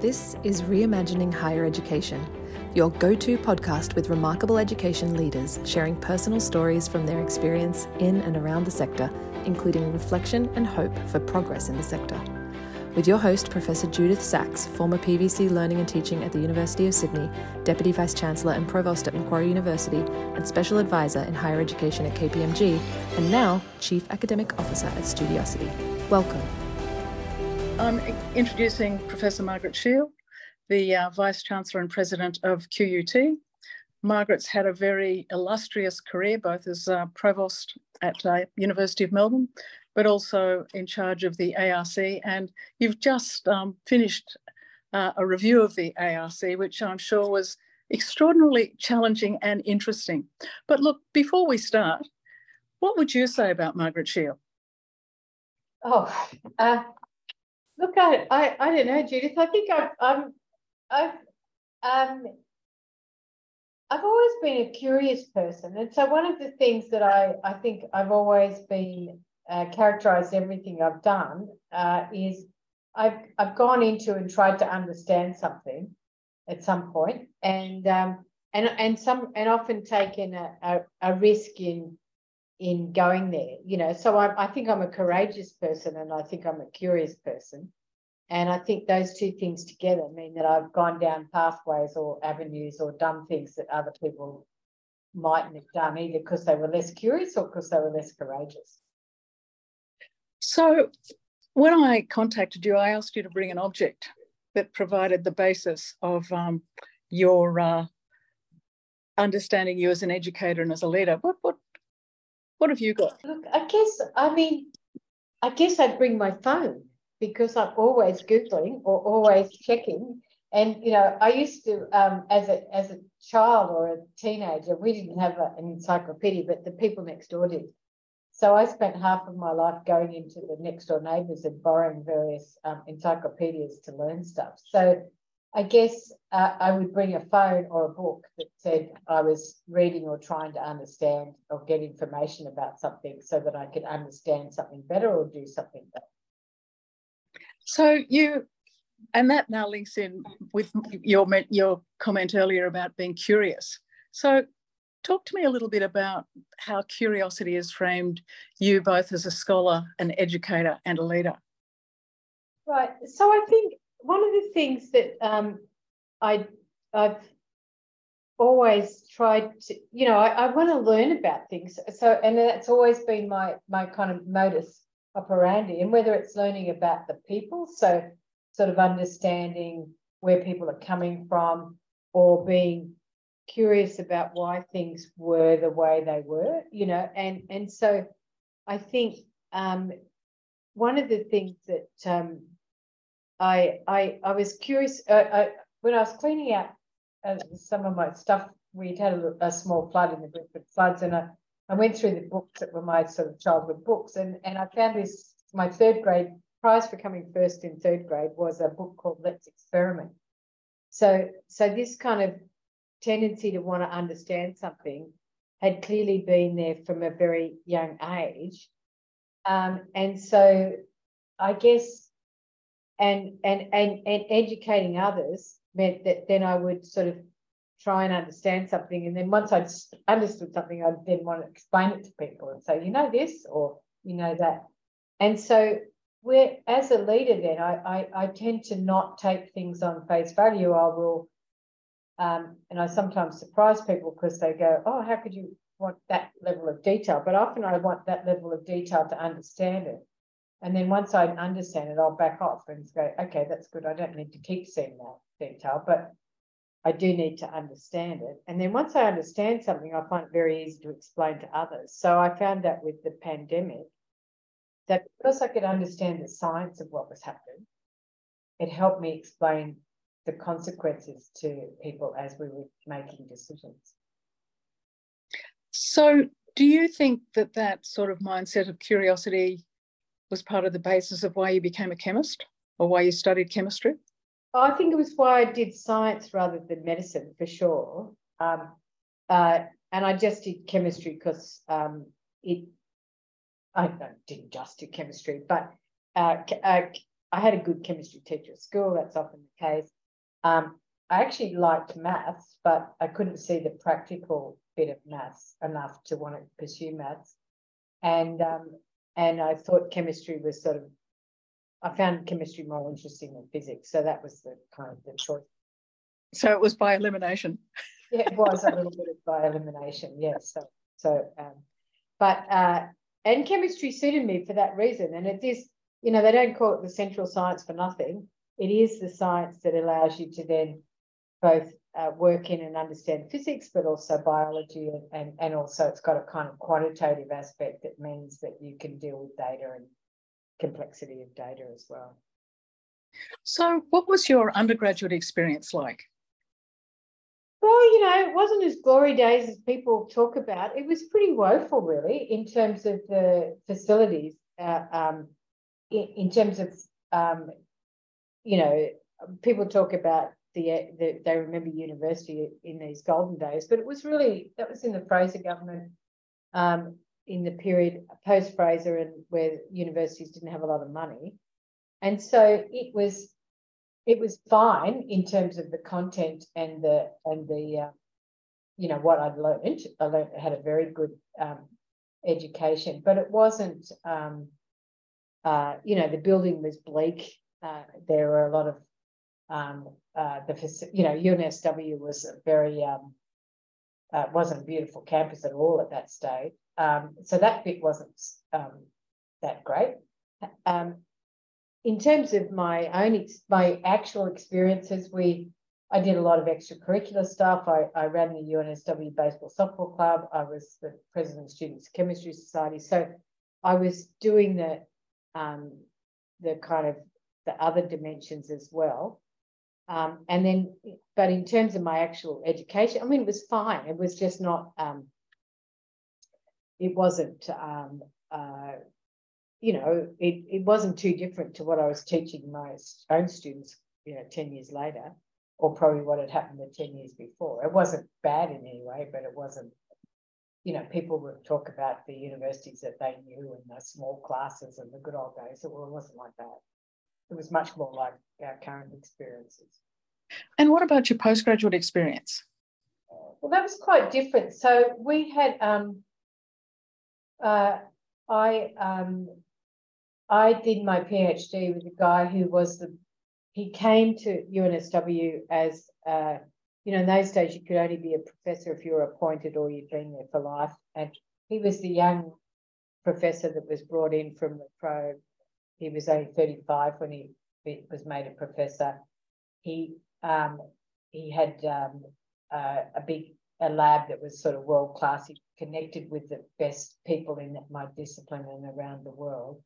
This is Reimagining Higher Education, your go to podcast with remarkable education leaders sharing personal stories from their experience in and around the sector, including reflection and hope for progress in the sector. With your host, Professor Judyth Sachs, former PVC Learning and Teaching at the University of Sydney, Deputy Vice Chancellor and Provost at Macquarie University, and Special Advisor in Higher Education at KPMG, and now Chief Academic Officer at Studiosity. Welcome. I'm introducing Professor Margaret Sheil, the uh, Vice Chancellor and President of QUT. Margaret's had a very illustrious career, both as uh, Provost at uh, University of Melbourne, but also in charge of the ARC. And you've just um, finished uh, a review of the ARC, which I'm sure was extraordinarily challenging and interesting. But look, before we start, what would you say about Margaret Sheil? Oh, uh, Look, I, I, I don't know, Judyth. I think I've, I'm, I've, um, I've always been a curious person, and so one of the things that I, I think I've always been uh, characterized everything I've done uh, is I've, I've gone into and tried to understand something at some point, and um, and and some and often taken a, a, a risk in in going there, you know. So I, I think I'm a courageous person and I think I'm a curious person. And I think those two things together mean that I've gone down pathways or avenues or done things that other people mightn't have done either because they were less curious or because they were less courageous. So when I contacted you, I asked you to bring an object that provided the basis of um, your uh, understanding you as an educator and as a leader. What what what have you got? Look, I guess, I mean, I guess I'd bring my phone because I'm always Googling or always checking. And, you know, I used to, um, as, a, as a child or a teenager, we didn't have a, an encyclopedia, but the people next door did. So I spent half of my life going into the next door neighbours and borrowing various um, encyclopedias to learn stuff. So I guess uh, I would bring a phone or a book that said I was reading or trying to understand or get information about something so that I could understand something better or do something better. So you, and that now links in with your, your comment earlier about being curious. So talk to me a little bit about how curiosity has framed you both as a scholar, an educator, and a leader. Right. So I think one of the things that um, I, I've always tried to, you know, I, I want to learn about things. So, and that's always been my my kind of modus operandi. And whether it's learning about the people, so sort of understanding where people are coming from, or being curious about why things were the way they were, you know, and and so I think um, one of the things that um, I I I was curious uh, I, when I was cleaning out uh, some of my stuff. We'd had a, a small flood in the Brisbane floods, and I, I went through the books that were my sort of childhood books, and and I found this. My third grade prize for coming first in third grade was a book called Let's Experiment. So so this kind of tendency to want to understand something had clearly been there from a very young age, um, and so I guess and and and and educating others meant that then I would sort of try and understand something, and then once I'd understood something, I'd then want to explain it to people and say, you know this or you know that, and so where as a leader, then I I, I tend to not take things on face value. I will. Um, and I sometimes surprise people because they go, "Oh, how could you want that level of detail?" But often I want that level of detail to understand it. And then once I understand it, I'll back off and go, okay, that's good. I don't need to keep seeing that detail, but I do need to understand it. And then once I understand something, I find it very easy to explain to others. So I found that with the pandemic, that because I could understand the science of what was happening, it helped me explain the consequences to people as we were making decisions. So, do you think that that sort of mindset of curiosity was part of the basis of why you became a chemist or why you studied chemistry? I think it was why I did science rather than medicine for sure. Um, uh, and I just did chemistry because um, it, I didn't just do chemistry, but uh, uh, I had a good chemistry teacher at school. That's often the case. Um, I actually liked maths, but I couldn't see the practical bit of maths enough to want to pursue maths. And um, and I thought chemistry was sort of, I found chemistry more interesting than physics. So that was the kind of the choice. So it was by elimination. yeah, it was a little bit of by elimination. Yes. So so, um, but uh, and chemistry suited me for that reason. And it is, you know, they don't call it the central science for nothing. It is the science that allows you to then both uh, work in and understand physics, but also biology, and, and, and also it's got a kind of quantitative aspect that means that you can deal with data and complexity of data as well. So, what was your undergraduate experience like? Well, you know, it wasn't as glory days as people talk about. It was pretty woeful, really, in terms of the facilities. Uh, um, in, in, terms of, um, you know, people talk about the, the they remember university in these golden days, but it was really that was in the Fraser government, um, in the period post Fraser, and where universities didn't have a lot of money, and so it was it was fine in terms of the content and the and the uh, you know what I'd learned. I learned had a very good um, education, but it wasn't. Um, uh, you know, the building was bleak. Uh, there were a lot of um, uh, the you know UNSW was a very um, uh, wasn't a beautiful campus at all at that stage. Um, so that bit wasn't um, that great. Um, in terms of my own my actual experiences, we I did a lot of extracurricular stuff. I, I ran the UNSW baseball softball club. I was the president of Students Chemistry Society. So I was doing the um, the kind of the other dimensions as well. Um, and then, but in terms of my actual education, I mean, it was fine. It was just not. Um, it wasn't um, uh, you know, it, it wasn't too different to what I was teaching my own students, you know, 10 years later, or probably what had happened the 10 years before. It wasn't bad in any way, but it wasn't, you know, people would talk about the universities that they knew and the small classes and the good old days. It wasn't like that. It was much more like our current experiences. And what about your postgraduate experience? Well, that was quite different. So we had, um, uh, I um, I did my PhD with a guy who was the, he came to UNSW as, uh, you know, in those days you could only be a professor if you were appointed or you'd been there for life. And he was the young professor that was brought in from La Trobe. He was only 35 when he was made a professor. He um, he had um, uh, a big a lab that was sort of world class. He connected with the best people in my discipline and around the world.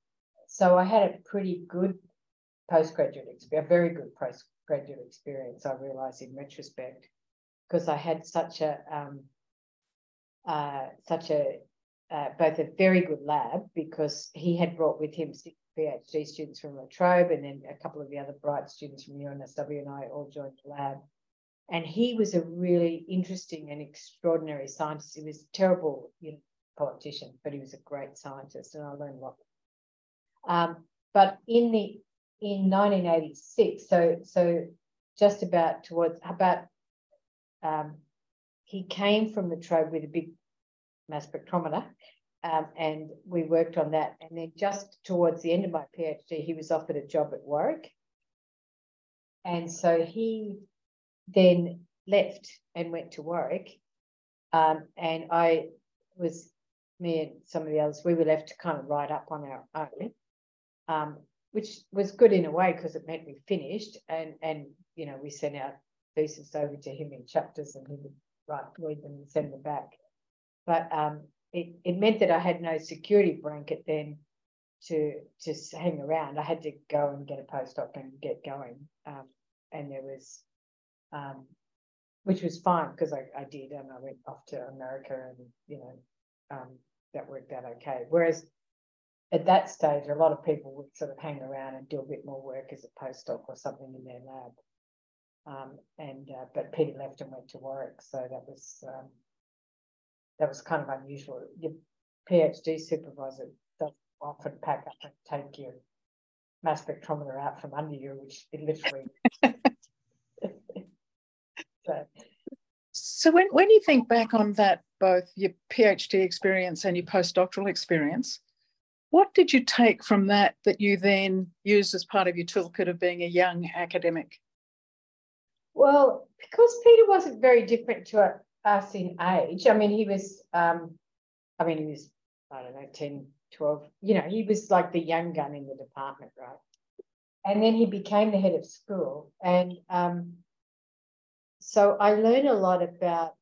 So I had a pretty good postgraduate experience, a very good postgraduate experience, I realise in retrospect, because I had such a um, uh, such a uh, both a very good lab because he had brought with him six PhD students from La Trobe and then a couple of the other bright students from UNSW and I all joined the lab. And he was a really interesting and extraordinary scientist. He was a terrible you know, politician, but he was a great scientist, and I learned a lot um, but in the in 1986, so so just about towards about um, he came from La Trobe with a big mass spectrometer, um, and we worked on that. And then just towards the end of my PhD, he was offered a job at Warwick, and so he then left and went to Warwick, um, and I was me and some of the others. We were left to kind of write up on our own um, which was good in a way because it meant we finished and and you know we sent our thesis over to him in chapters and he would write read them and send them back. But um, it, it meant that I had no security blanket then to to hang around. I had to go and get a postdoc and get going. Um, and there was, um, which was fine because I, I did, and I went off to America, and you know, um, that worked out okay. Whereas at that stage, a lot of people would sort of hang around and do a bit more work as a postdoc or something in their lab. Um, and uh, but Peter left and went to Warwick, so that was um, that was kind of unusual. Your PhD supervisor doesn't often pack up and take your mass spectrometer out from under you, which it literally. so. So when, when you think back on that, both your PhD experience and your postdoctoral experience, what did you take from that that you then used as part of your toolkit of being a young academic? Well, because Peter wasn't very different to us in age, I mean, he was, um, I mean, he was, I don't know, 10, 12, you know, he was like the young gun in the department, right? And then he became the head of school. And um, so I learned a lot about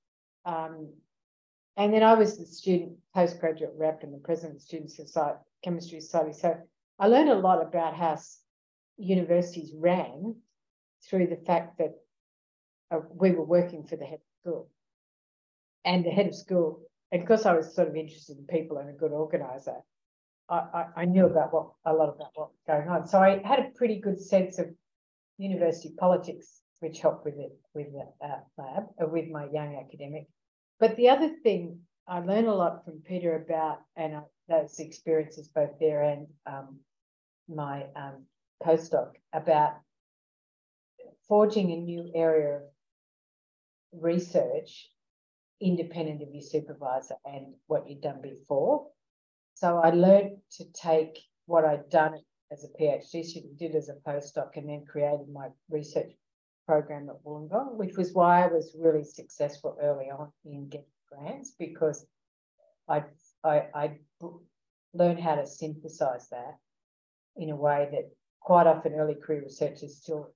um, and then I was the student postgraduate rep and the president of the Student Society, Chemistry Society. So I learned a lot about how universities ran through the fact that uh, we were working for the head of school. And the head of school, and because I was sort of interested in people and a good organizer, I, I, I knew about what a lot about what was going on. So I had a pretty good sense of university politics, which helped with it with the uh, lab, uh, with my young academic but the other thing I learned a lot from Peter about, and I, those experiences both there and um, my um, postdoc, about forging a new area of research independent of your supervisor and what you'd done before. So I learned to take what I'd done as a PhD student, did as a postdoc, and then created my research program at Wollongong, which was why I was really successful early on in getting grants because I I, I learned how to synthesize that in a way that quite often early career researchers still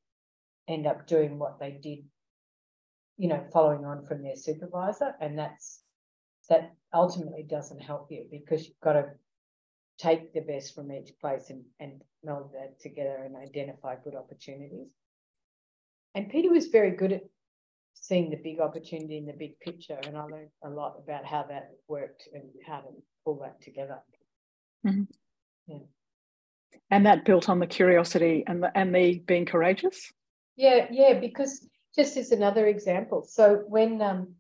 end up doing what they did, you know, following on from their supervisor, and that's that ultimately doesn't help you because you've got to take the best from each place and, and meld that together and identify good opportunities. And Peter was very good at seeing the big opportunity in the big picture. And I learned a lot about how that worked and how to pull that together. Mm-hmm. Yeah. And that built on the curiosity and the, and the being courageous? Yeah, yeah, because just as another example. So when um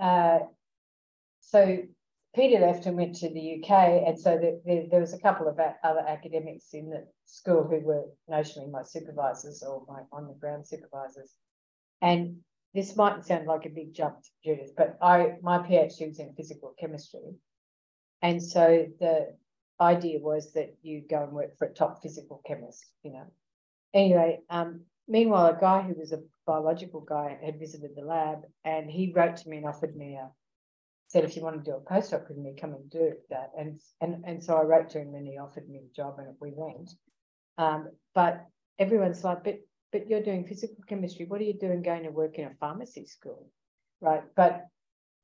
uh so Peter left and went to the UK, and so there, there, there was a couple of other academics in the school who were notionally my supervisors or my on the ground supervisors. And this might sound like a big jump to Judyth, but I my PhD was in physical chemistry, and so the idea was that you go and work for a top physical chemist, you know. Anyway, um, meanwhile, a guy who was a biological guy had visited the lab, and he wrote to me and offered me a said, if you want to do a postdoc with me, come and do that. And and and so I wrote to him and he offered me a job and we went. Um, but everyone's like, but but you're doing physical chemistry. What are you doing going to work in a pharmacy school? Right. But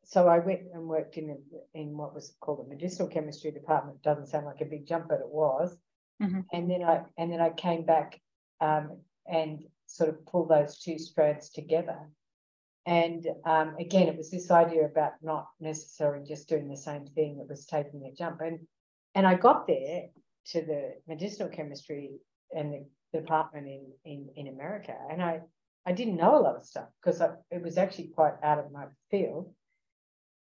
so I went and worked in a, in what was called the medicinal chemistry department. Doesn't sound like a big jump, but it was. Mm-hmm. And then I and then I came back um, and sort of pulled those two strands together and um, again, it was this idea about not necessarily just doing the same thing, it was taking a jump. And and I got there to the medicinal chemistry and the department in, in, in America. And I, I didn't know a lot of stuff because it was actually quite out of my field.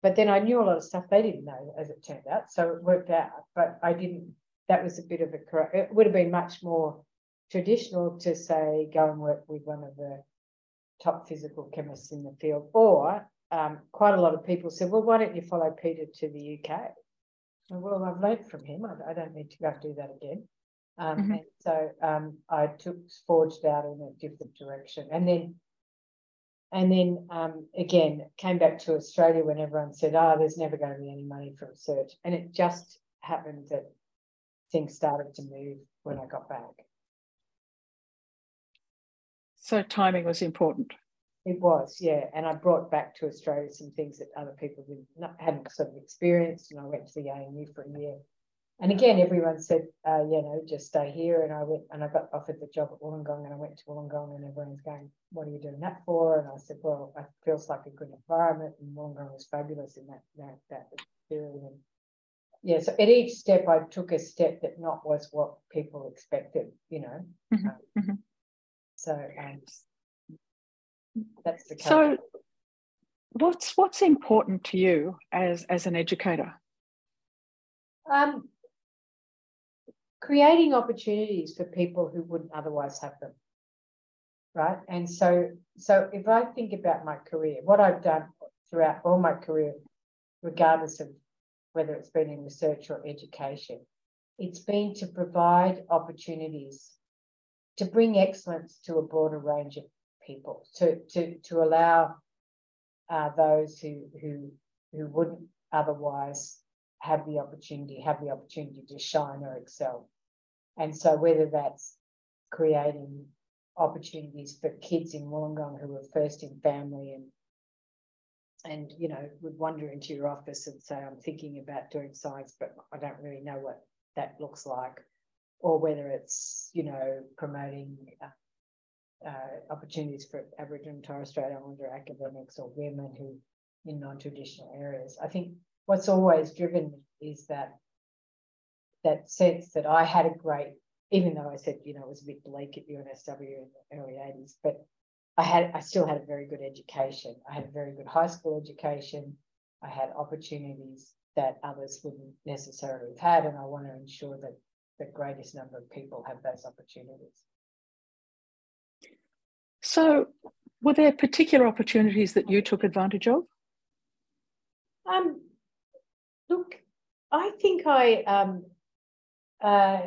But then I knew a lot of stuff they didn't know, as it turned out. So it worked out. But I didn't, that was a bit of a, it would have been much more traditional to say, go and work with one of the top physical chemists in the field. Or um, quite a lot of people said, well, why don't you follow Peter to the UK? Well, I've learned from him. I, I don't need to go do that again. Um, mm-hmm. And so um, I took forged out in a different direction, and then and then um, again came back to Australia when everyone said, "Oh, there's never going to be any money for research," and it just happened that things started to move when I got back. So timing was important. It was, yeah. And I brought back to Australia some things that other people not, hadn't sort of experienced. And I went to the ANU for a year. And again, everyone said, uh, you know, just stay here. And I went and I got offered the job at Wollongong and I went to Wollongong and everyone's going, what are you doing that for? And I said, well, it feels like a good environment. And Wollongong was fabulous in that, that, that period. And yeah, so at each step, I took a step that not was what people expected, you know. Mm-hmm. Um, mm-hmm. So um, that's the case. So what's what's important to you as as an educator? Um, creating opportunities for people who wouldn't otherwise have them. Right. And so, so if I think about my career, what I've done throughout all my career, regardless of whether it's been in research or education, it's been to provide opportunities to bring excellence to a broader range of people, to, to, to allow uh, those who, who, who wouldn't otherwise have the opportunity, have the opportunity to shine or excel. And so whether that's creating opportunities for kids in Wollongong who are first in family and and you know would wander into your office and say I'm thinking about doing science but I don't really know what that looks like or whether it's you know promoting uh, uh, opportunities for Aboriginal and Torres Strait Islander academics or women who in non-traditional areas. I think what's always driven me is that that sense that I had a great, even though I said you know it was a bit bleak at UNSW in the early 80s, but I had I still had a very good education. I had a very good high school education. I had opportunities that others wouldn't necessarily have had, and I want to ensure that the greatest number of people have those opportunities. So, were there particular opportunities that you took advantage of? Um, look, I think I, um, uh,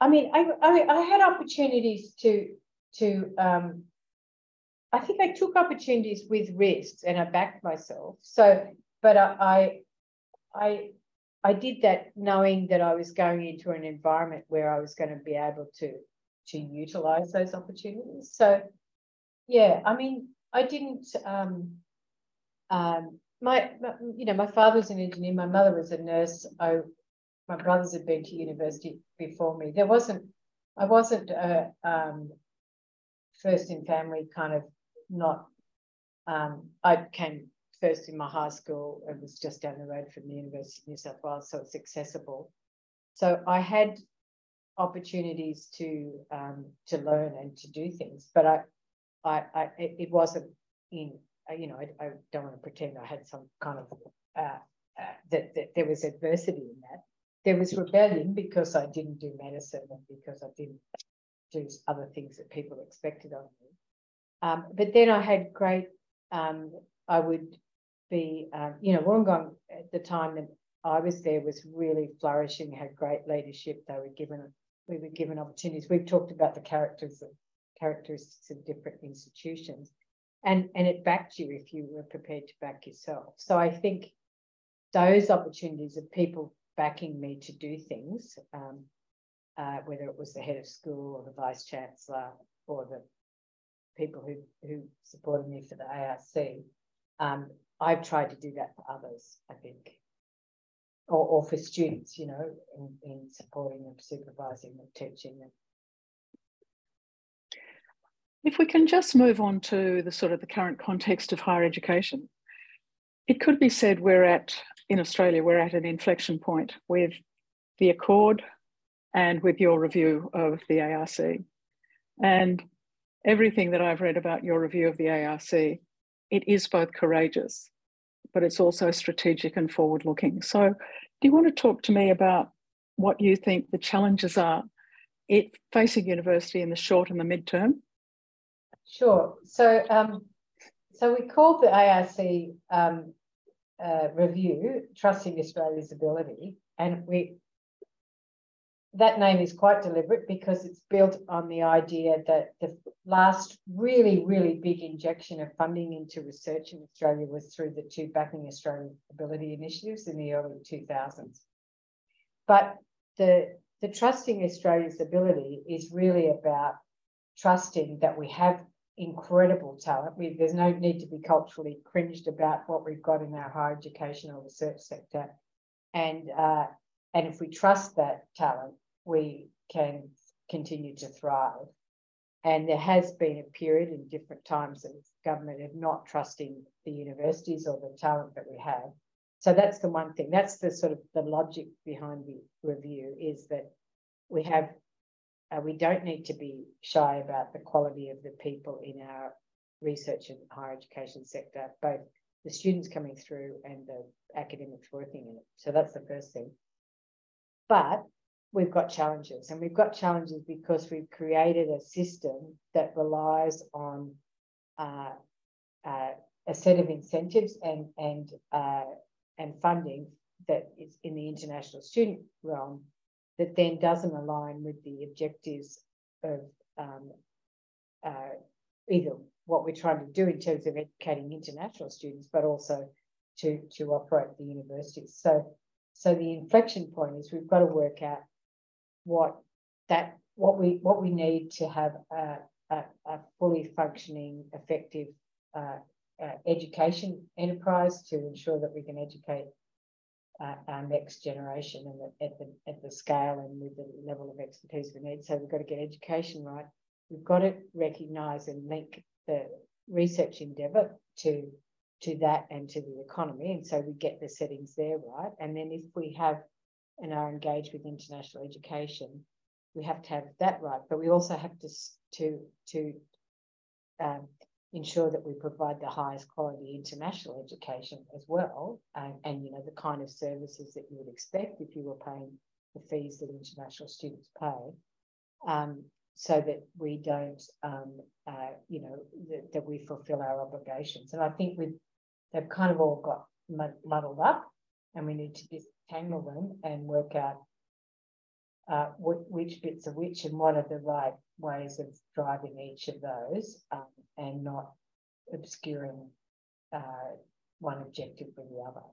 I mean, I, I, I had opportunities to, to, um, I think I took opportunities with risks and I backed myself. So, but I, I, I I did that knowing that I was going into an environment where I was going to be able to to utilize those opportunities. So, yeah, I mean, I didn't. Um, um, my, my, you know, my father was an engineer. My mother was a nurse. I, my brothers had been to university before me. There wasn't. I wasn't a um, first in family kind of not. Um, I came first in my high school. It was just down the road from the University of New South Wales, so it's accessible. So I had opportunities to um, to learn and to do things, but I, I, I it wasn't in you know I, I, don't want to pretend I had some kind of uh, uh, that, that there was adversity in that. There was rebellion because I didn't do medicine and because I didn't do other things that people expected of me. Um, but then I had great um, I would be, um, you know, Wollongong at the time that I was there was really flourishing, had great leadership. They were given, we were given opportunities. We've talked about the characters of characteristics of different institutions, and and it backed you if you were prepared to back yourself. So I think those opportunities of people backing me to do things, um, uh, whether it was the head of school or the vice chancellor or the people who who supported me for the ARC, um, I've tried to do that for others, I think, or, or for students, you know, in, in supporting them, supervising them, teaching them. If we can just move on to the sort of the current context of higher education, it could be said we're at, in Australia, we're at an inflection point with the Accord and with your review of the ARC. And everything that I've read about your review of the ARC it is both courageous, but it's also strategic and forward looking. So, do you want to talk to me about what you think the challenges are it facing university in the short and the midterm? Sure. So, um, so we called the ARC um, uh, review "Trusting Australia's Ability," and we that name is quite deliberate because it's built on the idea that the last really, really big injection of funding into research in Australia was through the two Backing Australian Ability initiatives in the early 2000s. But the, the trusting Australia's ability is really about trusting that we have incredible talent. We, there's no need to be culturally cringed about what we've got in our higher education or research sector. And uh, and if we trust that talent, we can continue to thrive. And there has been a period in different times of government of not trusting the universities or the talent that we have. So that's the one thing. That's the sort of the logic behind the review is that we have uh, we don't need to be shy about the quality of the people in our research and higher education sector, both the students coming through and the academics working in it. So that's the first thing. But we've got challenges, and we've got challenges because we've created a system that relies on uh, uh, a set of incentives and and uh, and funding that is in the international student realm that then doesn't align with the objectives of um, uh, either what we're trying to do in terms of educating international students, but also to, to operate the universities. So, so the inflection point is we've got to work out what that what we what we need to have a, a, a fully functioning, effective uh, uh, education enterprise to ensure that we can educate uh, our next generation and at the at the scale and with the level of expertise we need. So we've got to get education right. We've got to recognise and link the research endeavour to to that and to the economy. And so we get the settings there right. And then if we have and are engaged with international education, we have to have that right. But we also have to to to um, ensure that we provide the highest quality international education as well, and, and you know the kind of services that you would expect if you were paying the fees that international students pay. Um, so that we don't, um, uh, you know, that, that, we fulfill our obligations. And I think we they've kind of all got muddled up, and we need to disentangle them and work out uh, which bits are which and what are the right ways of driving each of those, um, and not obscuring uh, one objective with the other.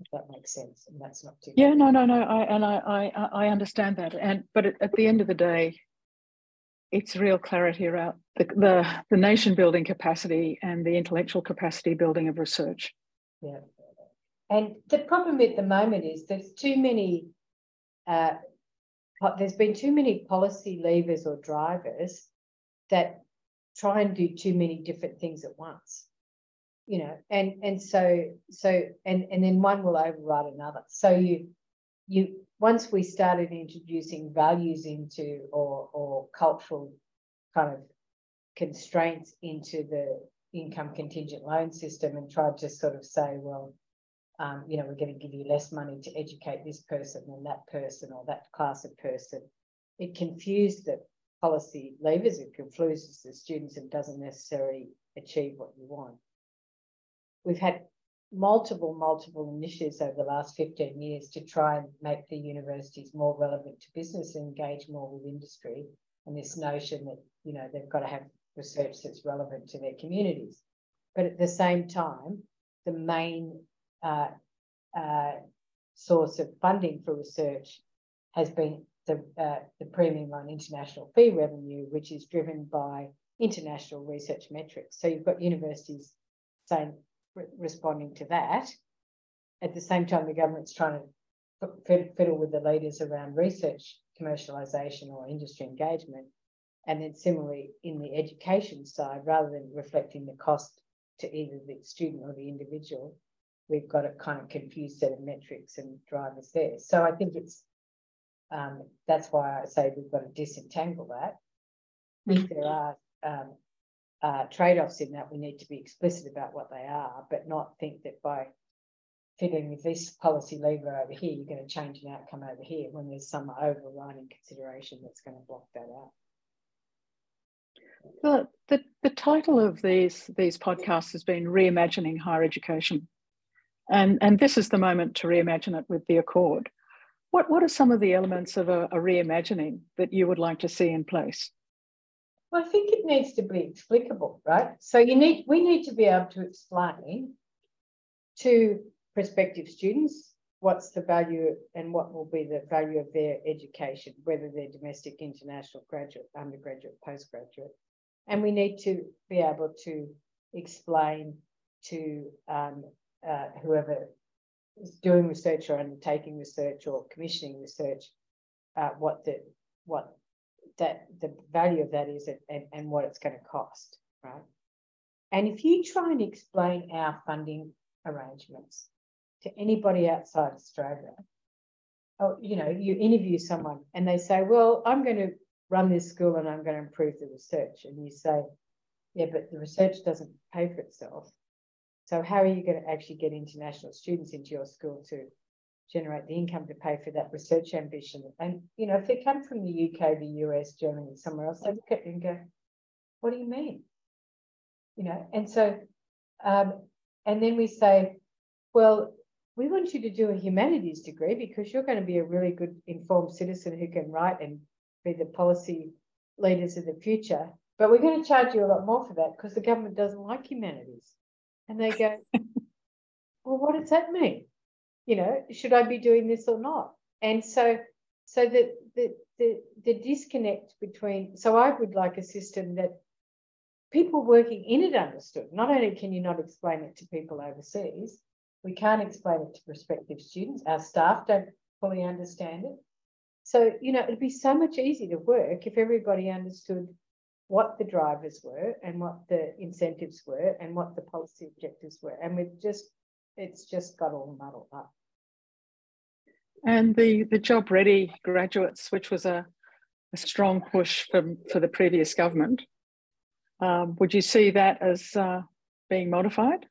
If that makes sense and that's not too yeah no no no i and i i i understand that and but at the end of the day it's real clarity around the, the, the nation building capacity and the intellectual capacity building of research. Yeah and the problem at the moment is there's too many uh, there's been too many policy levers or drivers that try and do too many different things at once you know and and so so and and then one will override another. So you you once we started introducing values into or or cultural kind of constraints into the income contingent loan system and tried to sort of say well um, you know we're going to give you less money to educate this person than that person or that class of person it confused the policy levers it confuses the students and doesn't necessarily achieve what you want we've had multiple, multiple initiatives over the last 15 years to try and make the universities more relevant to business and engage more with industry. And this notion that, you know, they've got to have research that's relevant to their communities. But at the same time, the main uh, uh, source of funding for research has been the, uh, the premium on international fee revenue, which is driven by international research metrics. So you've got universities saying, re responding to that. At the same time, the government's trying to fiddle with the leaders around research commercialisation or industry engagement. And then similarly in the education side, rather than reflecting the cost to either the student or the individual, we've got a kind of confused set of metrics and drivers there. So I think it's um, that's why I say we've got to disentangle that. If there are um, uh, trade-offs in that we need to be explicit about what they are, but not think that by fiddling with this policy lever over here, you're going to change an outcome over here when there's some overriding consideration that's going to block that out. The, the, the title of these, these podcasts has been Reimagining Higher Education. And, and this is the moment to reimagine it with the Accord. What, what are some of the elements of a, a reimagining that you would like to see in place? Well, I think it needs to be explicable, right? So you need we need to be able to explain to prospective students what's the value and what will be the value of their education, whether they're domestic, international, graduate, undergraduate, postgraduate. And we need to be able to explain to um, uh, whoever is doing research or undertaking research or commissioning research uh, what the what that the value of that is and, and what it's going to cost, right? And if you try and explain our funding arrangements to anybody outside Australia, oh, you know, you interview someone and they say, well, I'm going to run this school and I'm going to improve the research. And you say, yeah, but the research doesn't pay for itself. So how are you going to actually get international students into your school to generate the income to pay for that research ambition. And, you know, if they come from the UK, the US, Germany, somewhere else, they look at you and go, what do you mean? You know, and so, um, and then we say, well, we want you to do a humanities degree because you're going to be a really good informed citizen who can write and be the policy leaders of the future. But we're going to charge you a lot more for that because the government doesn't like humanities. And they go, well, what does that mean? You know, should I be doing this or not? And so, so the, the, the, the disconnect between, so I would like a system that people working in it understood. Not only can you not explain it to people overseas, we can't explain it to prospective students. Our staff don't fully understand it. So, you know, it'd be so much easier to work if everybody understood what the drivers were and what the incentives were and what the policy objectives were. And we've just, it's just got all muddled up. And the, the job ready graduates, which was a, a strong push from, for the previous government, um, would you see that as uh, being modified?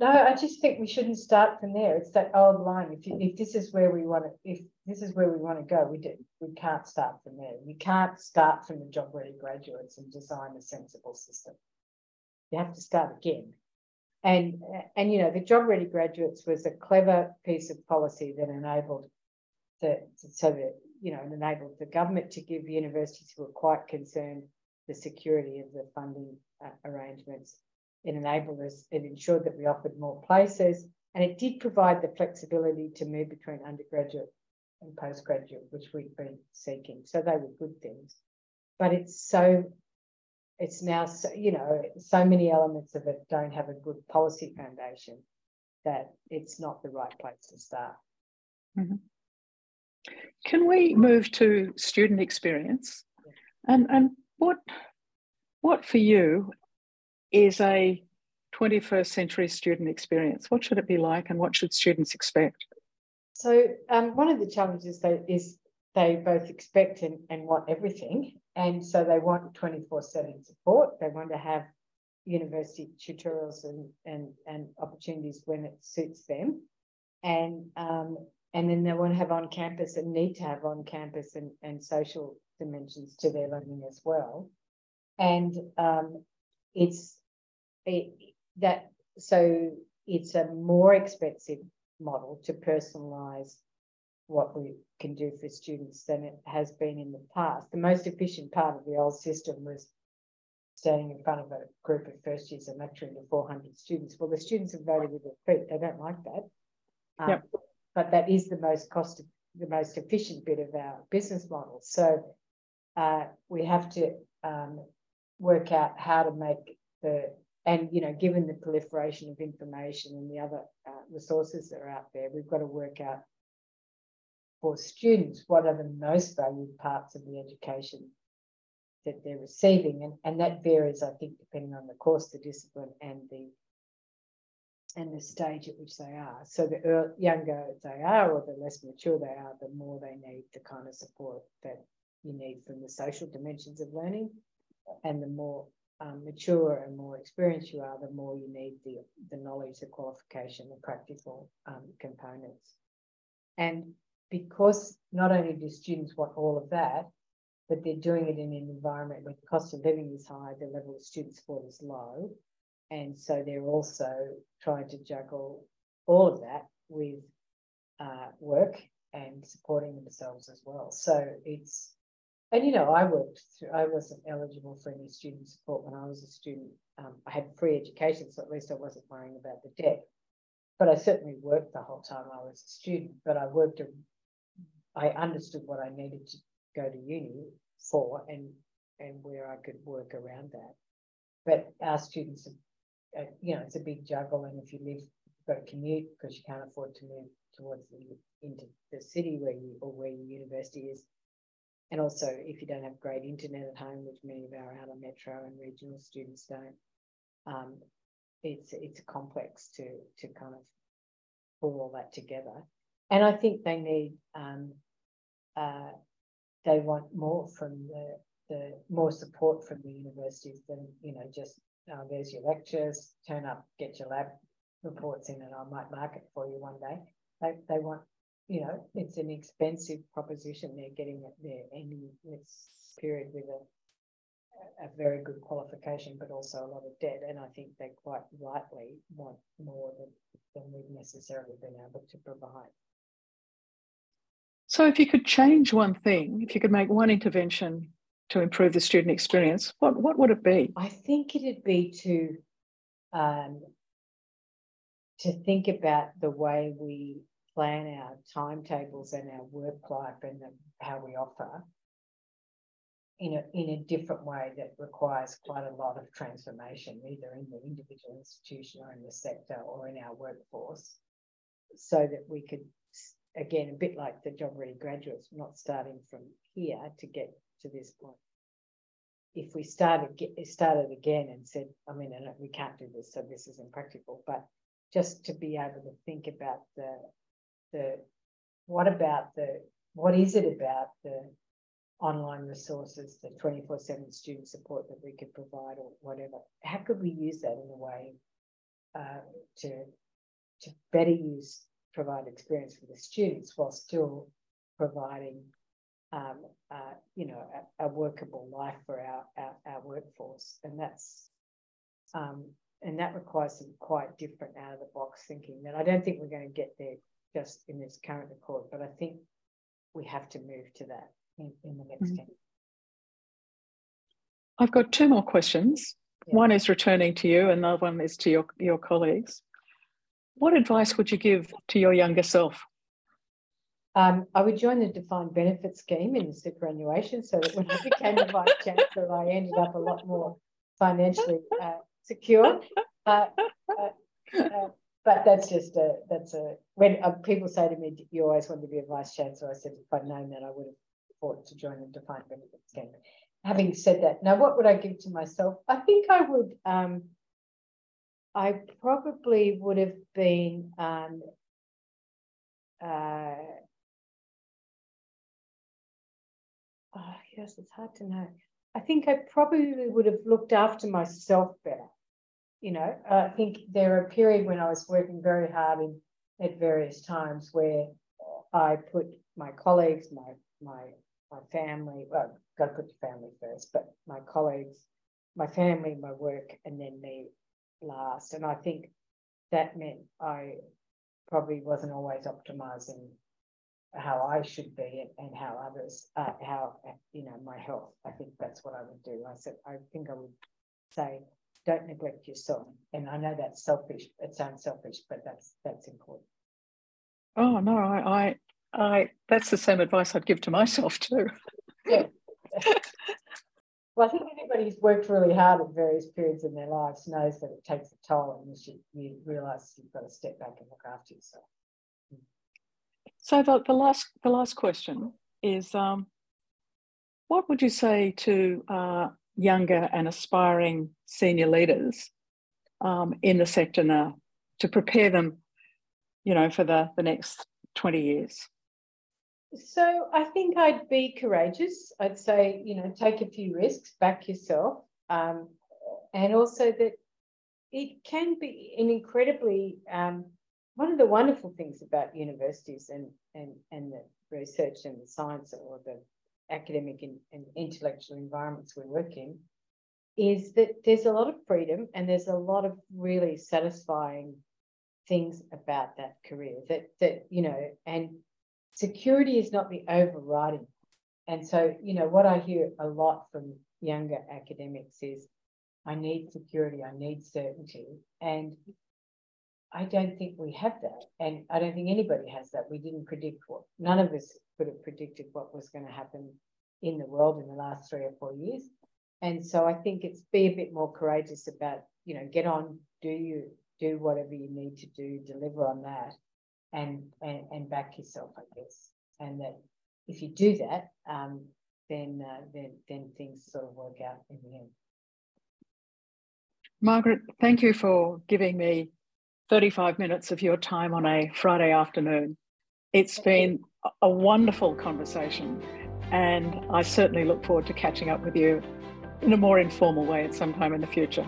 No, I just think we shouldn't start from there. It's that old line. If, you, if this is where we want to, if this is where we want to go, we do, we can't start from there. You can't start from the job ready graduates and design a sensible system. You have to start again. And and you know the job ready graduates was a clever piece of policy that enabled the so that you know enabled the government to give universities who were quite concerned the security of the funding uh, arrangements it enabled us, it ensured that we offered more places, and it did provide the flexibility to move between undergraduate and postgraduate, which we've been seeking. So they were good things. But it's so, it's now, so, you know, so many elements of it don't have a good policy foundation that it's not the right place to start. Mm-hmm. Can we move to student experience? And, and what, what for you is a 21st century student experience? What should it be like and what should students expect? So um, one of the challenges they, is they both expect and, and want everything. And so they want 24-7 support. They want to have university tutorials and, and, and opportunities when it suits them. And um, and then they want to have on campus and need to have on campus and, and social dimensions to their learning as well. And um, it's it, that so it's a more expensive model to personalize what we can do for students than it has been in the past. The most efficient part of the old system was standing in front of a group of first years and lecturing to 400 students. Well, the students have voted with their feet. They don't like that. Um, yep. But that is the most cost, the most efficient bit of our business model. So uh, we have to um, work out how to make the and you know given the proliferation of information and the other uh, resources that are out there we've got to work out for students what are the most valued parts of the education that they're receiving? And, and that varies i think depending on the course the discipline and the and the stage at which they are. So the younger they are or the less mature they are the more they need the kind of support that you need from the social dimensions of learning and the more um, mature and more experienced you are, the more you need the, the knowledge, the qualification, the practical um, components. And because not only do students want all of that, but they're doing it in an environment where the cost of living is high, the level of student support is low. And so they're also trying to juggle all of that with uh, work and supporting themselves as well. So it's and you know, I worked through, I wasn't eligible for any student support when I was a student. Um, I had free education, so at least I wasn't worrying about the debt. But I certainly worked the whole time I was a student. But I worked, I understood what I needed to go to uni for and and where I could work around that. But our students, are, uh, you know, it's a big juggle, and if you live, you've got to commute because you can't afford to move towards the into the city where you or where your university is and also, if you don't have great internet at home, which many of our outer metro and regional students don't, um, it's it's complex to to kind of pull all that together. And I think they need um, uh, they want more from the the more support from the universities than you know just uh, there's your lectures, turn up, get your lab reports in, and I might mark it for you one day. They they want you know, it's an expensive proposition. They're getting it there ending this period with a, a very good qualification, but also a lot of debt. And I think they quite rightly want more than, than we've necessarily been able to provide. So, if you could change one thing, if you could make one intervention to improve the student experience, what, what would it be? I think it'd be to um, to think about the way we plan our timetables and our work life and the, how we offer in a, in a different way that requires quite a lot of transformation, either in the individual institution or in the sector or in our workforce, so that we could, again, a bit like the job ready graduates, not starting from here to get to this point. If we started started again and said, I mean, we can't do this, so this is impractical, but just to be able to think about the the what about the what is it about the online resources, the 24-7 student support that we could provide or whatever? How could we use that in a way uh, to, to better use, provide experience for the students while still providing um, uh, you know, a, a, workable life for our, our, our workforce. And that's um, and that requires some quite different out of the box thinking that I don't think we're going to get there just in this current report, but I think we have to move to that in, in the next mm-hmm. 10 I've got two more questions. Yeah. One is returning to you, and the other one is to your, your colleagues. What advice would you give to your younger self? Um, I would join the defined benefit scheme in the superannuation so that when I became a vice chancellor, I ended up a lot more financially uh, secure. Uh, uh, uh but that's just a that's a when uh, people say to me, "You always wanted to be a vice chancellor," I said, "If I'd known that, I would have fought to join the defined benefit scheme." Having said that, now what would I give to myself? I think I would. Um, I probably would have been. Um, uh, oh, yes, it's hard to know. I think I probably would have looked after myself better you know, I think there are a period when I was working very hard in at various times where I put my colleagues, my my my family, well, got to put the family first, but my colleagues, my family, my work, and then me last. And I think that meant I probably wasn't always optimizing how I should be and, and how others, uh, how, you know, my health. I think that's what I would do. I said, I think I would say, don't neglect yourself. And I know that's selfish. It sounds selfish, but that's that's important. Oh no, I, I, I that's the same advice I'd give to myself too. yeah. well, I think anybody who's worked really hard at various periods in their lives knows that it takes a toll, and you should you realise you've got to step back and look after yourself. So the, the last the last question is, um, what would you say to uh, younger and aspiring senior leaders um, in the sector now to prepare them, you know, for the, the next 20 years? So I think I'd be courageous. I'd say, you know, take a few risks, back yourself, um, and also that it can be an incredibly um, one of the wonderful things about universities and and and the research and the science or the academic and, and intellectual environments we work in is that there's a lot of freedom and there's a lot of really satisfying things about that career that that you know and security is not the overriding. And so you know what i hear a lot from younger academics is i need security i need certainty. And i don't think we have that and i don't think anybody has that we didn't predict what none of us could have predicted what was going to happen in the world in the last three or four years. And so I think it's be a bit more courageous about, you know, get on, do you do whatever you need to do, deliver on that, and and, and back yourself, I guess. And that if you do that, um, then uh, then then things sort of work out in the end. Margaret, thank you for giving me 35 minutes of your time on a Friday afternoon. It's been a wonderful conversation, and I certainly look forward to catching up with you in a more informal way at some time in the future.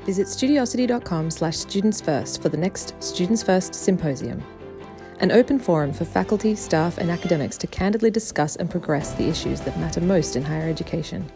Visit studiosity.com slash students first for the next Students First Symposium. an open forum for faculty, staff, and academics to candidly discuss and progress the issues that matter most in higher education.